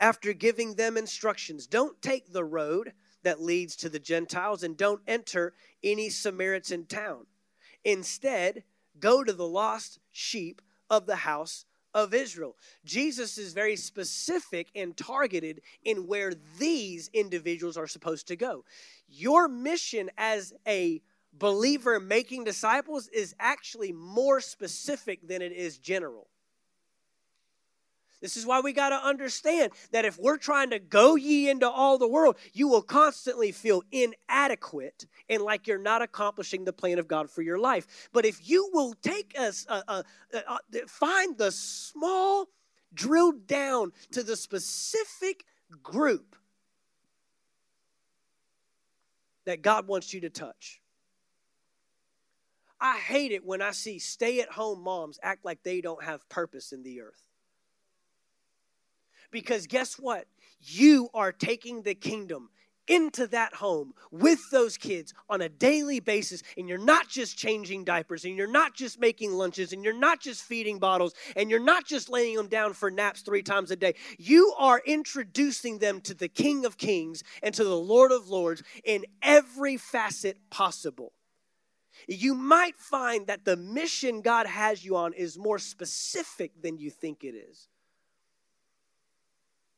after giving them instructions don't take the road that leads to the Gentiles and don't enter any Samaritan town. Instead, go to the lost sheep of the house of Israel. Jesus is very specific and targeted in where these individuals are supposed to go. Your mission as a believer making disciples is actually more specific than it is general. This is why we got to understand that if we're trying to go ye into all the world, you will constantly feel inadequate and like you're not accomplishing the plan of God for your life. But if you will take us, find the small, drill down to the specific group that God wants you to touch. I hate it when I see stay at home moms act like they don't have purpose in the earth. Because guess what? You are taking the kingdom into that home with those kids on a daily basis and you're not just changing diapers and you're not just making lunches and you're not just feeding bottles and you're not just laying them down for naps three times a day. You are introducing them to the king of kings and to the lord of lords in every facet possible. You might find that the mission god has you on is more specific than you think it is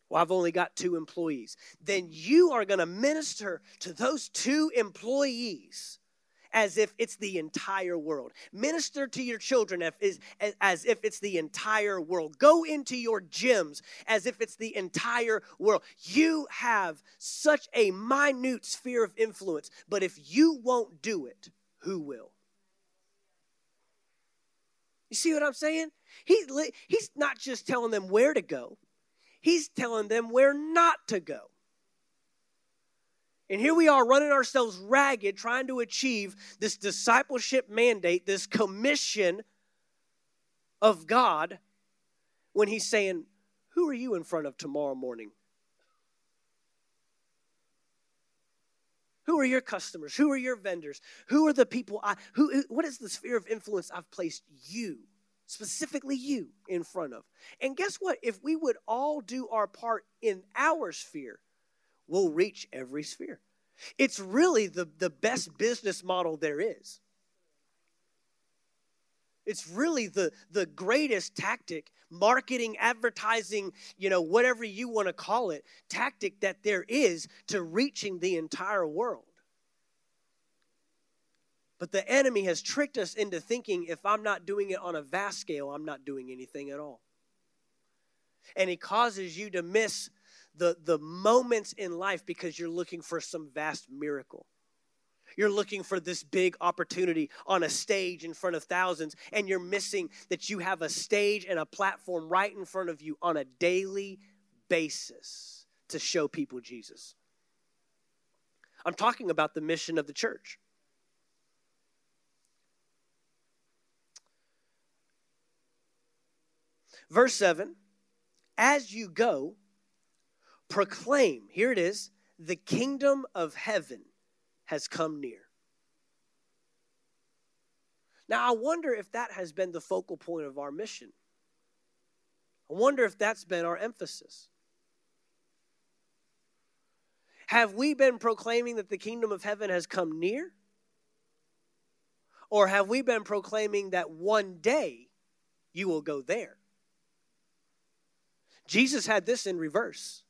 well, I've only got two employees. Then you are going to minister to those two employees as if it's the entire world. Minister to your children as, if it's the entire world. Go into your gyms as if it's the entire world. You have such a minute sphere of influence, but if you won't do it, who will? You see what I'm saying? He, he's not just telling them where to go, He's telling them where not to go. And here we are running ourselves ragged trying to achieve this discipleship mandate, this commission of God, when He's saying, Who are you in front of tomorrow morning? Who are your customers? Who are your vendors? Who are the people I who what is the sphere of influence I've placed you? Specifically you, in front of. And guess what? If we would all do our part in our sphere, we'll reach every sphere. It's really the, the best business model there is. It's really the, the greatest tactic, marketing, advertising, you know, whatever you want to call it, tactic that there is to reaching the entire world. But the enemy has tricked us into thinking if I'm not doing it on a vast scale, I'm not doing anything at all. And he causes you to miss the, the moments in life because you're looking for some vast miracle. You're looking for this big opportunity on a stage in front of thousands, and you're missing that you have a stage and a platform right in front of you on a daily basis to show people Jesus. I'm talking about the mission of the church. Verse 7 As you go, proclaim, here it is, the kingdom of heaven has come near. Now, I wonder if that has been the focal point of our mission. I wonder if that's been our emphasis. Have we been proclaiming that the kingdom of heaven has come near? Or have we been proclaiming that one day you will go there? Jesus had this in reverse.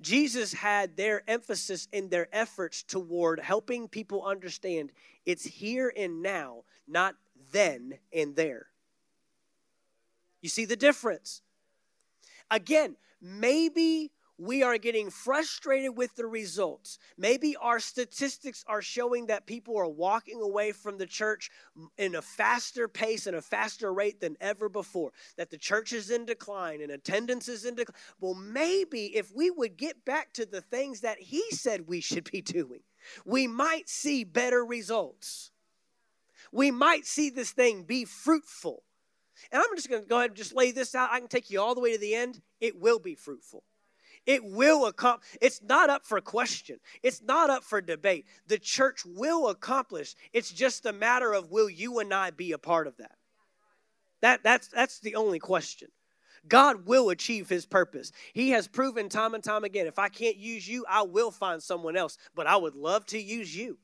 Jesus had their emphasis in their efforts toward helping people understand it's here and now, not then and there. You see the difference? Again, maybe we are getting frustrated with the results. Maybe our statistics are showing that people are walking away from the church in a faster pace and a faster rate than ever before, that the church is in decline and attendance is in decline. Well, maybe if we would get back to the things that he said we should be doing, we might see better results. We might see this thing be fruitful. And I'm just going to go ahead and just lay this out. I can take you all the way to the end. It will be fruitful. It will accomplish. It's not up for question. It's not up for debate. The church will accomplish. It's just a matter of will you and I be a part of that? That that's that's the only question. God will achieve his purpose. He has proven time and time again if I can't use you, I will find someone else, but I would love to use you.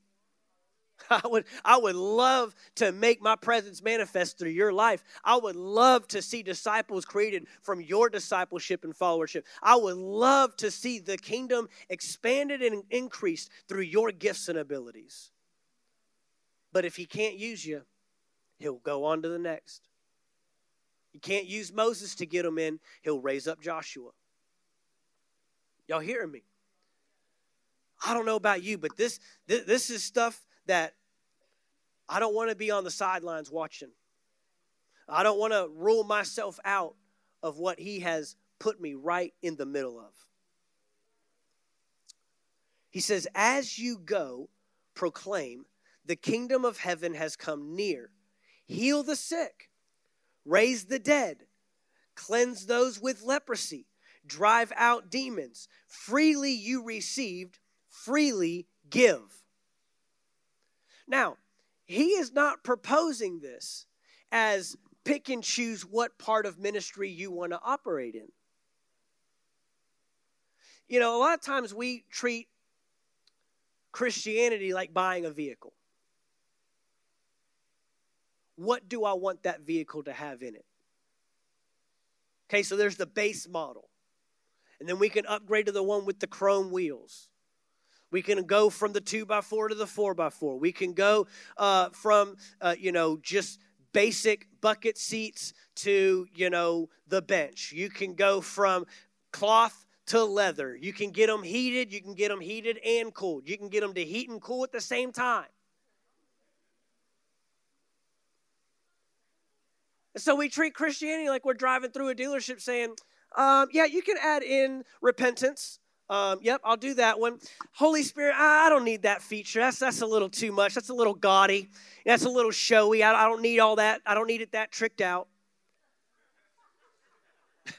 I would, I would love to make my presence manifest through your life. I would love to see disciples created from your discipleship and followership. I would love to see the kingdom expanded and increased through your gifts and abilities. But if he can't use you, he'll go on to the next. You can't use Moses to get him in, he'll raise up Joshua. Y'all hearing me? I don't know about you, but this, this, this is stuff that I don't want to be on the sidelines watching. I don't want to rule myself out of what He has put me right in the middle of. He says, As you go, proclaim, the kingdom of heaven has come near. Heal the sick, raise the dead, cleanse those with leprosy, drive out demons. Freely you received, freely give. Now, he is not proposing this as pick and choose what part of ministry you want to operate in. You know, a lot of times we treat Christianity like buying a vehicle. What do I want that vehicle to have in it? Okay, so there's the base model. And then we can upgrade to the one with the chrome wheels. We can go from the two by four to the four by four. We can go uh, from, uh, you know, just basic bucket seats to, you know, the bench. You can go from cloth to leather. You can get them heated. You can get them heated and cooled. You can get them to heat and cool at the same time. So we treat Christianity like we're driving through a dealership saying, um, yeah, you can add in repentance um, yep, I'll do that one. Holy Spirit, I, don't need that feature. That's that's a little too much. That's a little gaudy. That's a little showy. I, I don't need all that. I don't need it that tricked out.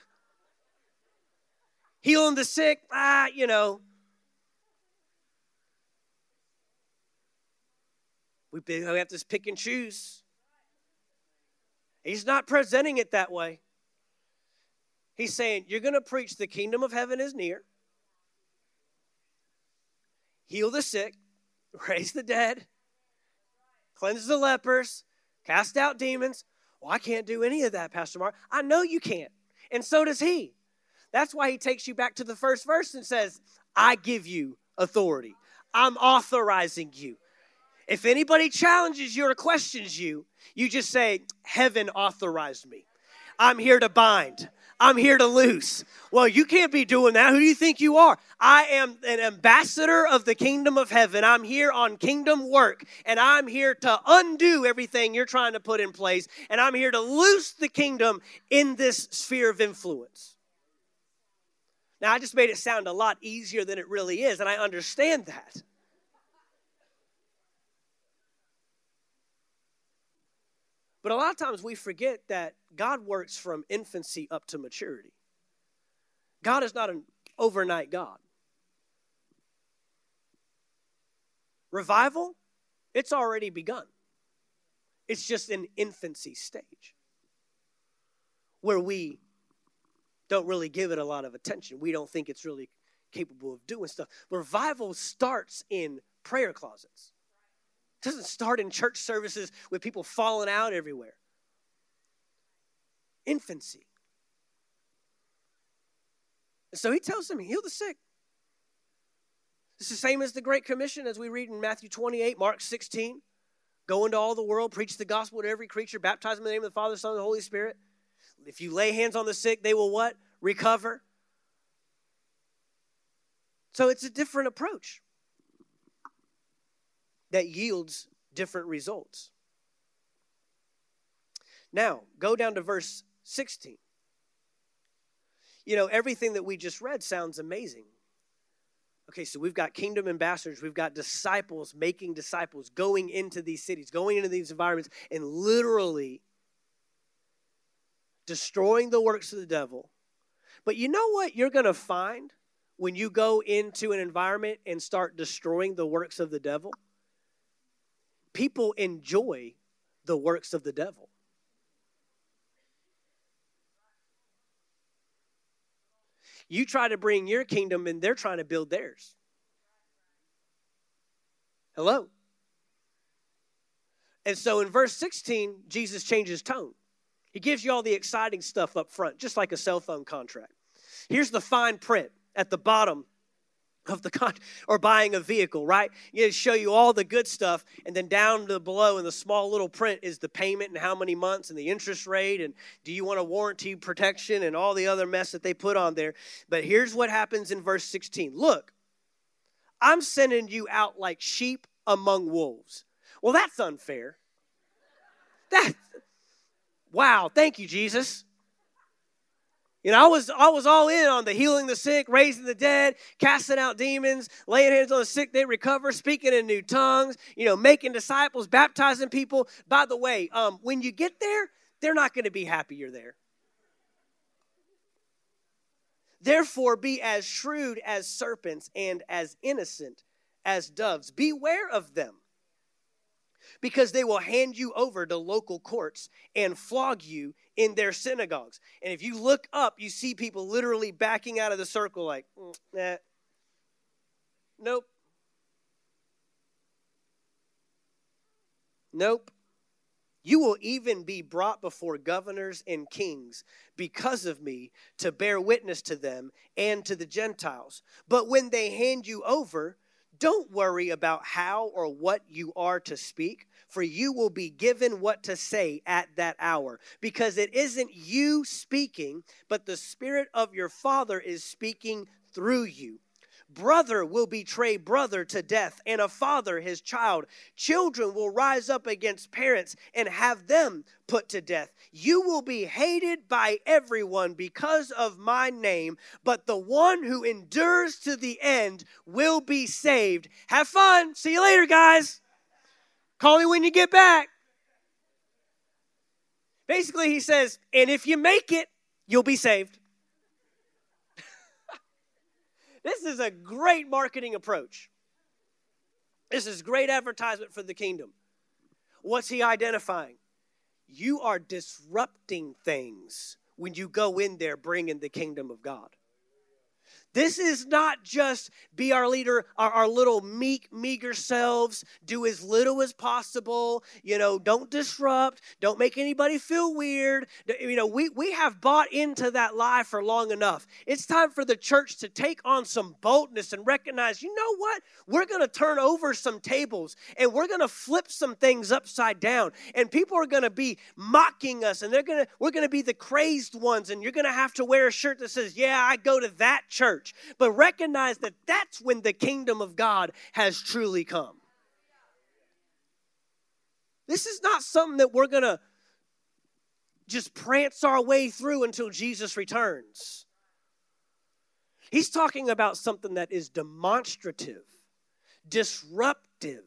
Healing the sick, ah, you know. We, we have to pick and choose. He's not presenting it that way. He's saying, You're going to preach the kingdom of heaven is near heal the sick, raise the dead, cleanse the lepers, cast out demons. Well, I can't do any of that, Pastor Mark. I know you can't. And so does he. That's why he takes you back to the first verse and says, I give you authority. I'm authorizing you. If anybody challenges you or questions you, you just say, Heaven authorized me. I'm here to bind. I'm here to loose. Well, you can't be doing that. Who do you think you are? I am an ambassador of the kingdom of heaven. I'm here on kingdom work, and I'm here to undo everything you're trying to put in place, and I'm here to loose the kingdom in this sphere of influence. Now, I just made it sound a lot easier than it really is, and I understand that. But a lot of times we forget that God works from infancy up to maturity. God is not an overnight God. Revival, it's already begun. It's just an infancy stage where we don't really give it a lot of attention. We don't think it's really capable of doing stuff. Revival starts in prayer closets. It doesn't start in church services with people falling out everywhere. Infancy. And so he tells them, heal the sick. It's the same as the Great Commission as we read in Matthew 28, Mark 16. Go into all the world, preach the gospel to every creature, baptize them in the name of the Father, Son, and the Holy Spirit. If you lay hands on the sick, they will what? Recover. So it's a different approach that yields different results. Now, go down to verse 16. You know, everything that we just read sounds amazing. Okay, so we've got kingdom ambassadors, we've got disciples making disciples, going into these cities, going into these environments, and literally destroying the works of the devil. But you know what you're going to find when you go into an environment and start destroying the works of the devel? People enjoy the works of the devil. You try to bring your kingdom and they're trying to build theirs. Hello? And so in verse 16, Jesus changes tone. He gives you all the exciting stuff up front, just like a cell phone contract. Here's the fine print at the bottom of the con or buying a vehicle, right? You show you all the good stuff, and then down to below in the small little print is the payment and how many months and the interest rate and do you want a warranty protection and all the other mess that they put on there. But here's what happens in verse 16. Look, I'm sending you out like sheep among wolves. Well, that's unfair. That wow, thank you, Jesus. You know, I was I was all in on the healing the sick, raising the dead, casting out demons, laying hands on the sick, they recover, speaking in new tongues, you know, making disciples, baptizing people. By the way, um, when you get there, they're not going to be happy you're there. Therefore, be as shrewd as serpents and as innocent as doves. Beware of them because they will hand you over to local courts and flog you in their synagogues. And if you look up, you see people literally backing out of the circle, like, mm, nah. Nope. Nope. You will even be brought before governors and kings because of me to bear witness to them and to the Gentiles. But when they hand you over, don't worry about how or what you are to speak, for you will be given what to say at that hour. Because it isn't you speaking, but the Spirit of your Father is speaking through you. Brother will betray brother to death, and a father his child. Children will rise up against parents and have them put to death. You will be hated by everyone because of my name, but the one who endures to the end will be saved. Have fun. See you later, guys. Call me when you get back. Basically, he says, and if you make it, you'll be saved. This is a great marketing approach. This is great advertisement for the kingdom. What's he identifying? You are disrupting things when you go in there bringing the kingdom of God. This is not just be our leader, our, our, little meek, meager selves, do as little as possible, you know, don't disrupt, don't make anybody feel weird. You know, we, we have bought into that lie for long enough. It's time for the church to take on some boldness and recognize, you know what? We're going to turn over some tables and we're going to flip some things upside down. And people are going to be mocking us and they're going to, we're going to be the crazed ones and you're going to have to wear a shirt that says, yeah, I go to that church church, but recognize that that's when the kingdom of God has truly come. This is not something that we're going to just prance our way through until Jesus returns. He's talking about something that is demonstrative, disruptive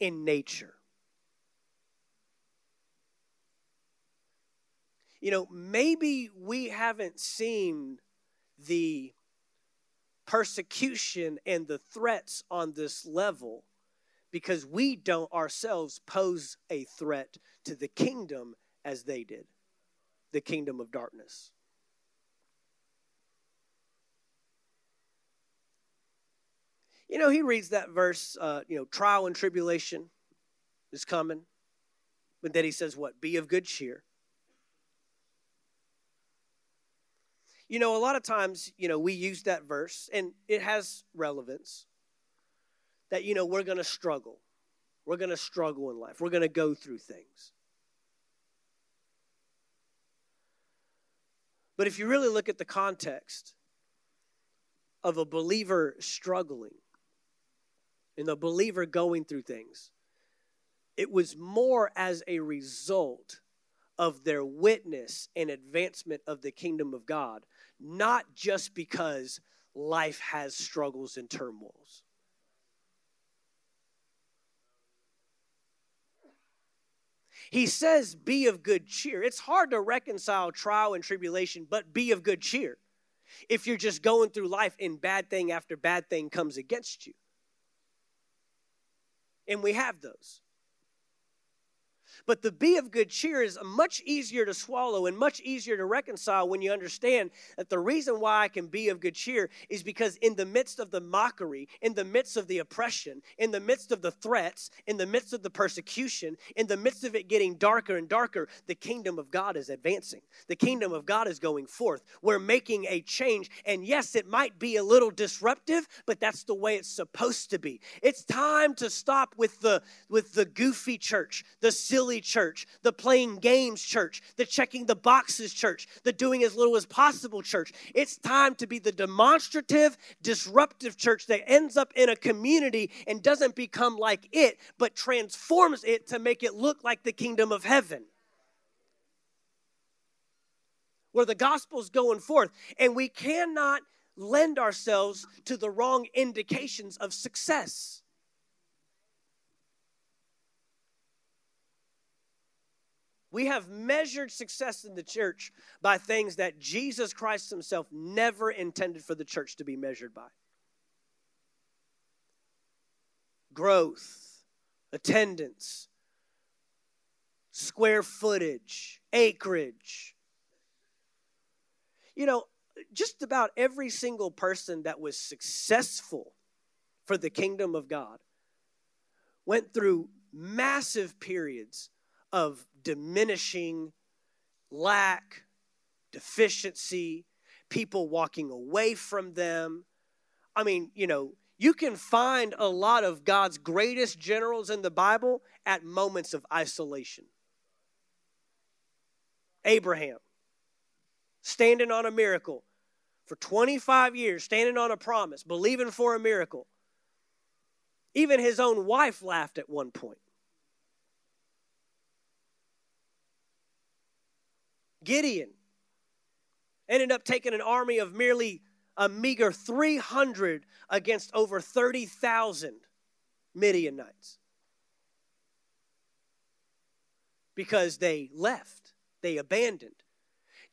in nature. You know, maybe we haven't seen the persecution and the threats on this level because we don't ourselves pose a threat to the kingdom as they did the kingdom of darkness. You know, he reads that verse, uh, you know, trial and tribulation is coming. But then he says, what? Be of good cheer. You know, a lot of times, you know, we use that verse and it has relevance that, you know, we're going to struggle. We're going to struggle in life. We're going to go through things. But if you really look at the context of a believer struggling and a believer going through things, it was more as a result of their witness and advancement of the kingdom of God not just because life has struggles and turmoils. He says, Be of good cheer. It's hard to reconcile trial and tribulation, but be of good cheer if you're just going through life and bad thing after bad thing comes against you. And we have those. But the be of good cheer is much easier to swallow and much easier to reconcile when you understand that the reason why I can be of good cheer is because in the midst of the mockery, in the midst of the oppression, in the midst of the threats, in the midst of the persecution, in the midst of it getting darker and darker, the kingdom of God is advancing. The kingdom of God is going forth. We're making a change. And yes, it might be a little disruptive, but that's the way it's supposed to be. It's time to stop with the with the goofy church, the silly silly church, the playing games church, the checking the boxes church, the doing as little as possible church. It's time to be the demonstrative, disruptive church that ends up in a community and doesn't become like it, but transforms it to make it look like the kingdom of heaven where the gospel's going forth. And we cannot lend ourselves to the wrong indications of success. We have measured success in the church by things that Jesus Christ Himself never intended for the church to be measured by growth, attendance, square footage, acreage. You know, just about every single person that was successful for the kingdom of God went through massive periods of diminishing, lack, deficiency, people walking away from them. I mean, you know, you can find a lot of God's greatest generals in the Bible at moments of isolation. Abraham, standing on a miracle for 25 years, standing on a promise, believing for a miracle. Even his own wife laughed at one point. Gideon ended up taking an army of merely a meager 300 against over 30,000 Midianites because they left, they abandoned.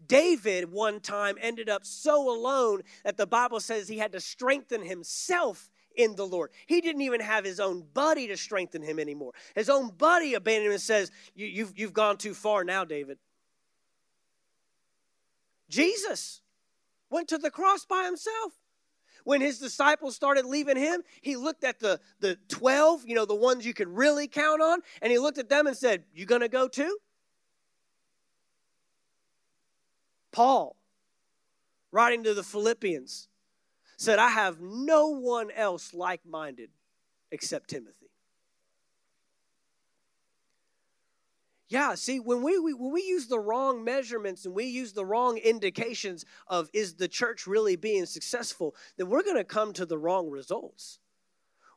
David, one time, ended up so alone that the Bible says he had to strengthen himself in the Lord. He didn't even have his own buddy to strengthen him anymore. His own buddy abandoned him and says, you, you've, you've gone too far now, David. Jesus went to the cross by himself. When his disciples started leaving him, he looked at the, the 12, you know, the ones you could really count on, and he looked at them and said, You gonna go too? Paul, writing to the Philippians, said, I have no one else like minded except Timothy. Yeah, see, when we, we, when we use the wrong measurements and we use the wrong indications of is the church really being successful, then we're going to come to the wrong results.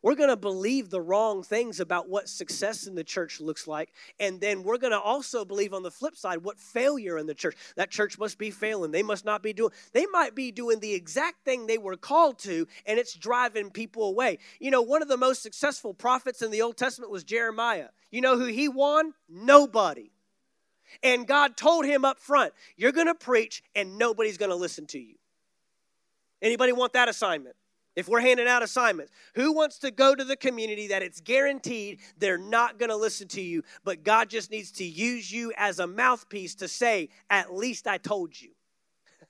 We're going to believe the wrong things about what success in the church looks like. And then we're going to also believe on the flip side what failure in the church. That church must be failing. They must not be doing, they might be doing the exact thing they were called to, and it's driving people away. You know, one of the most successful prophets in the Old Testament was Jeremiah. You know who he won? Nobody. And God told him up front, you're going to preach and nobody's going to listen to you. Anybody want that assignment? If we're handing out assignments, who wants to go to the community that it's guaranteed they're not going to listen to you, but God just needs to use you as a mouthpiece to say, at least I told you?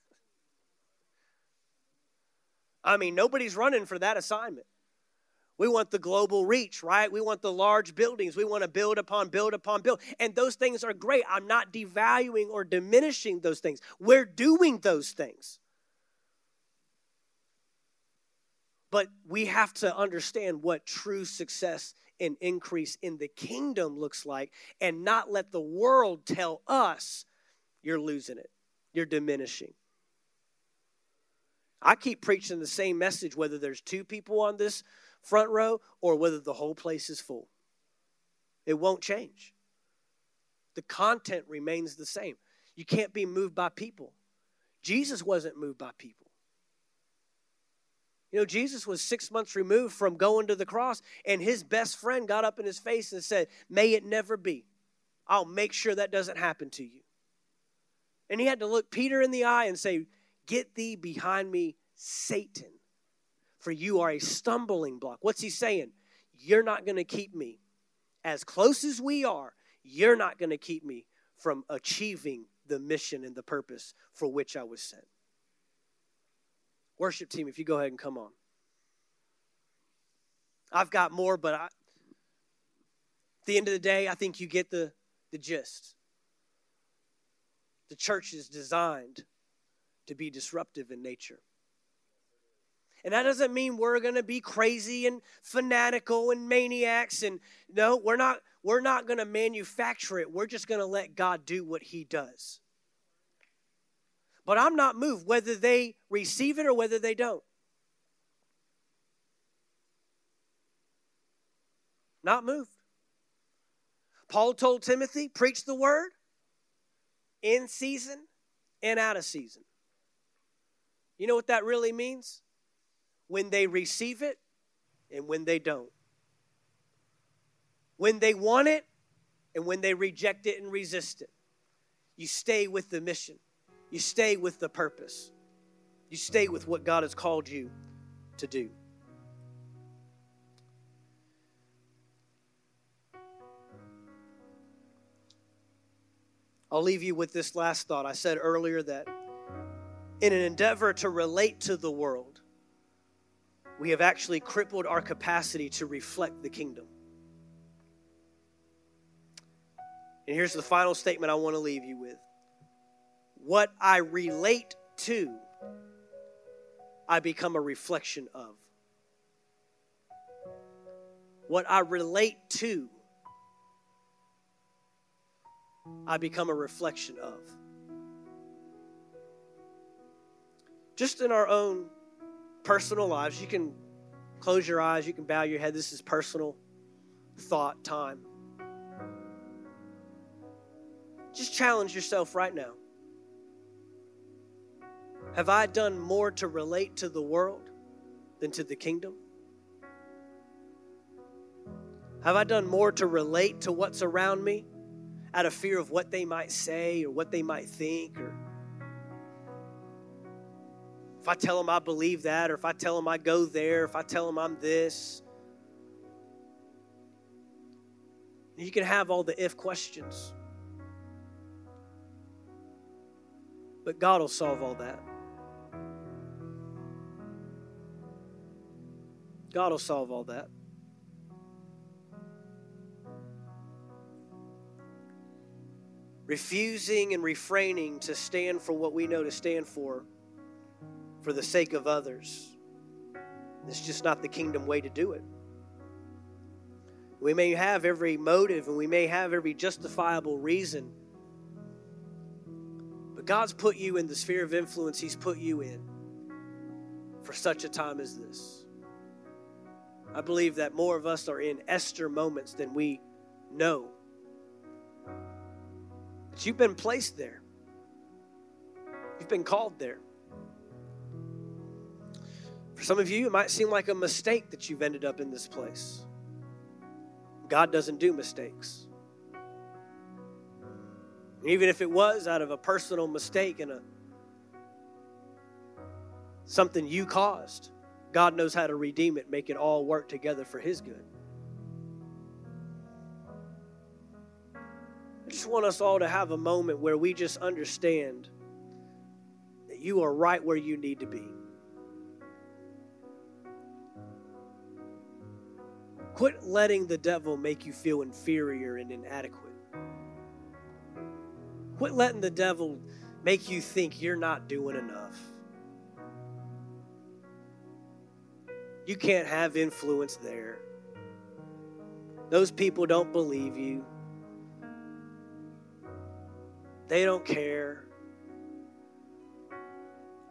I mean, nobody's running for that assignment. We want the global reach, right? We want the large buildings. We want to build upon, build upon, build. And those things are great. I'm not devaluing or diminishing those things. We're doing those things. But we have to understand what true success and increase in the kingdom looks like and not let the world tell us you're losing it, you're diminishing. I keep preaching the same message, whether there's two people on this front row or whether the whole place is full. It won't change. The content remains the same. You can't be moved by people. Jesus wasn't moved by people. You know, Jesus was six months removed from going to the cross, and his best friend got up in his face and said, May it never be. I'll make sure that doesn't happen to you. And he had to look Peter in the eye and say, Get thee behind me, Satan for you are a stumbling block. What's he saying? You're not going to keep me. As close as we are, you're not going to keep me from achieving the mission and the purpose for which I was sent. Worship team, if you go ahead and come on. I've got more, but I, at the end of the day, I think you get the, the gist. The church is designed to be disruptive in nature. And that doesn't mean we're going to be crazy and fanatical and maniacs and no, we're not we're not going to manufacture it. We're just going to let God do what he does. But I'm not moved whether they receive it or whether they don't. Not moved. Paul told Timothy, preach the word in season and out of season. You know what that really means? when they receive it and when they don't. When they want it and when they reject it and resist it. You stay with the mission, you stay with the purpose, you stay with what God has called you to do. I'll leave you with this last thought. I said earlier that in an endeavor to relate to the world, we have actually crippled our capacity to reflect the kingdom. And here's the final statement I want to leave you with What I relate to, I become a reflection of. What I relate to, I become a reflection of. Just in our own personal lives. You can close your eyes, you can bow your head. This is personal thought time. Just challenge yourself right now. Have I done more to relate to the world than to the kingdom? Have I done more to relate to what's around me out of fear of what they might say or what they might think or if I tell them I believe that, or if I tell them I go there, if I tell them I'm this, you can have all the if questions. But God will solve all that. God will solve all that. Refusing and refraining to stand for what we know to stand for for the sake of others. It's just not the kingdom way to do it. We may have every motive and we may have every justifiable reason. But God's put you in the sphere of influence He's put you in for such a time as this. I believe that more of us are in Esther moments than we know. But you've been placed there, you've been called there. For some of you, it might seem like a mistake that you've ended up in this place. God doesn't do mistakes. even if it was out of a personal mistake and a something you caused, God knows how to redeem it, make it all work together for his good. I just want us all to have a moment where we just understand that you are right where you need to be. Quit letting the devil make you feel inferior and inadequate. Quit letting the devil make you think you're not doing enough. You can't have influence there. Those people don't believe you. They don't care.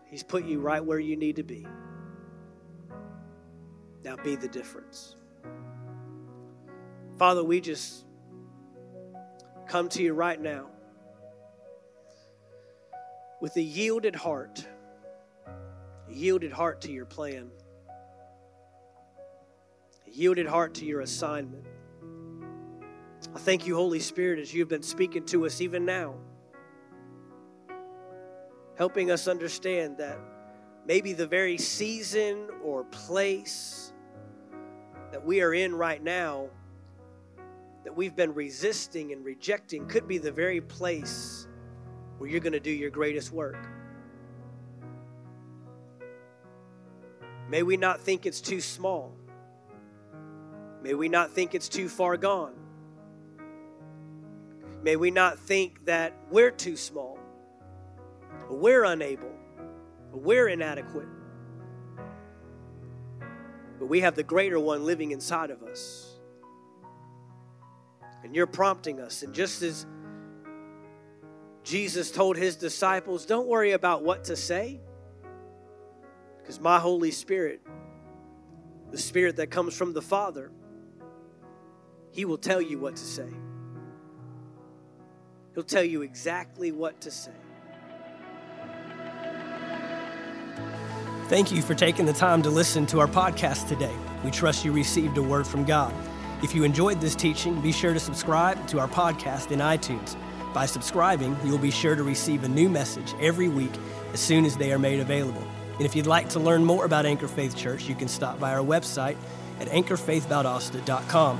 He's put you right where you need to be. Now be the difference. Father, we just come to you right now with a yielded heart, a yielded heart to your plan, yielded heart to your assignment. I thank you, Holy Spirit, as you've been speaking to us even now, helping us understand that maybe the very season or place that we are in right now that we've been resisting and rejecting could be the very place where you're going to do your greatest work. May we not think it's too small. May we not think it's too far gone. May we not think that we're too small, we're unable, or we're inadequate. But we have the greater one living inside of us and you're prompting us. And just as Jesus told his disciples, don't worry about what to say, because my Holy Spirit, the Spirit that comes from the Father, he will tell you what to say. He'll tell you exactly what to say. Thank you for taking the time to listen to our podcast today. We trust you received a word from God. If you enjoyed this teaching, be sure to subscribe to our podcast in iTunes. By subscribing, you'll be sure to receive a new message every week as soon as they are made available. And if you'd like to learn more about Anchor Faith Church, you can stop by our website at anchorfaithvaldosta.com.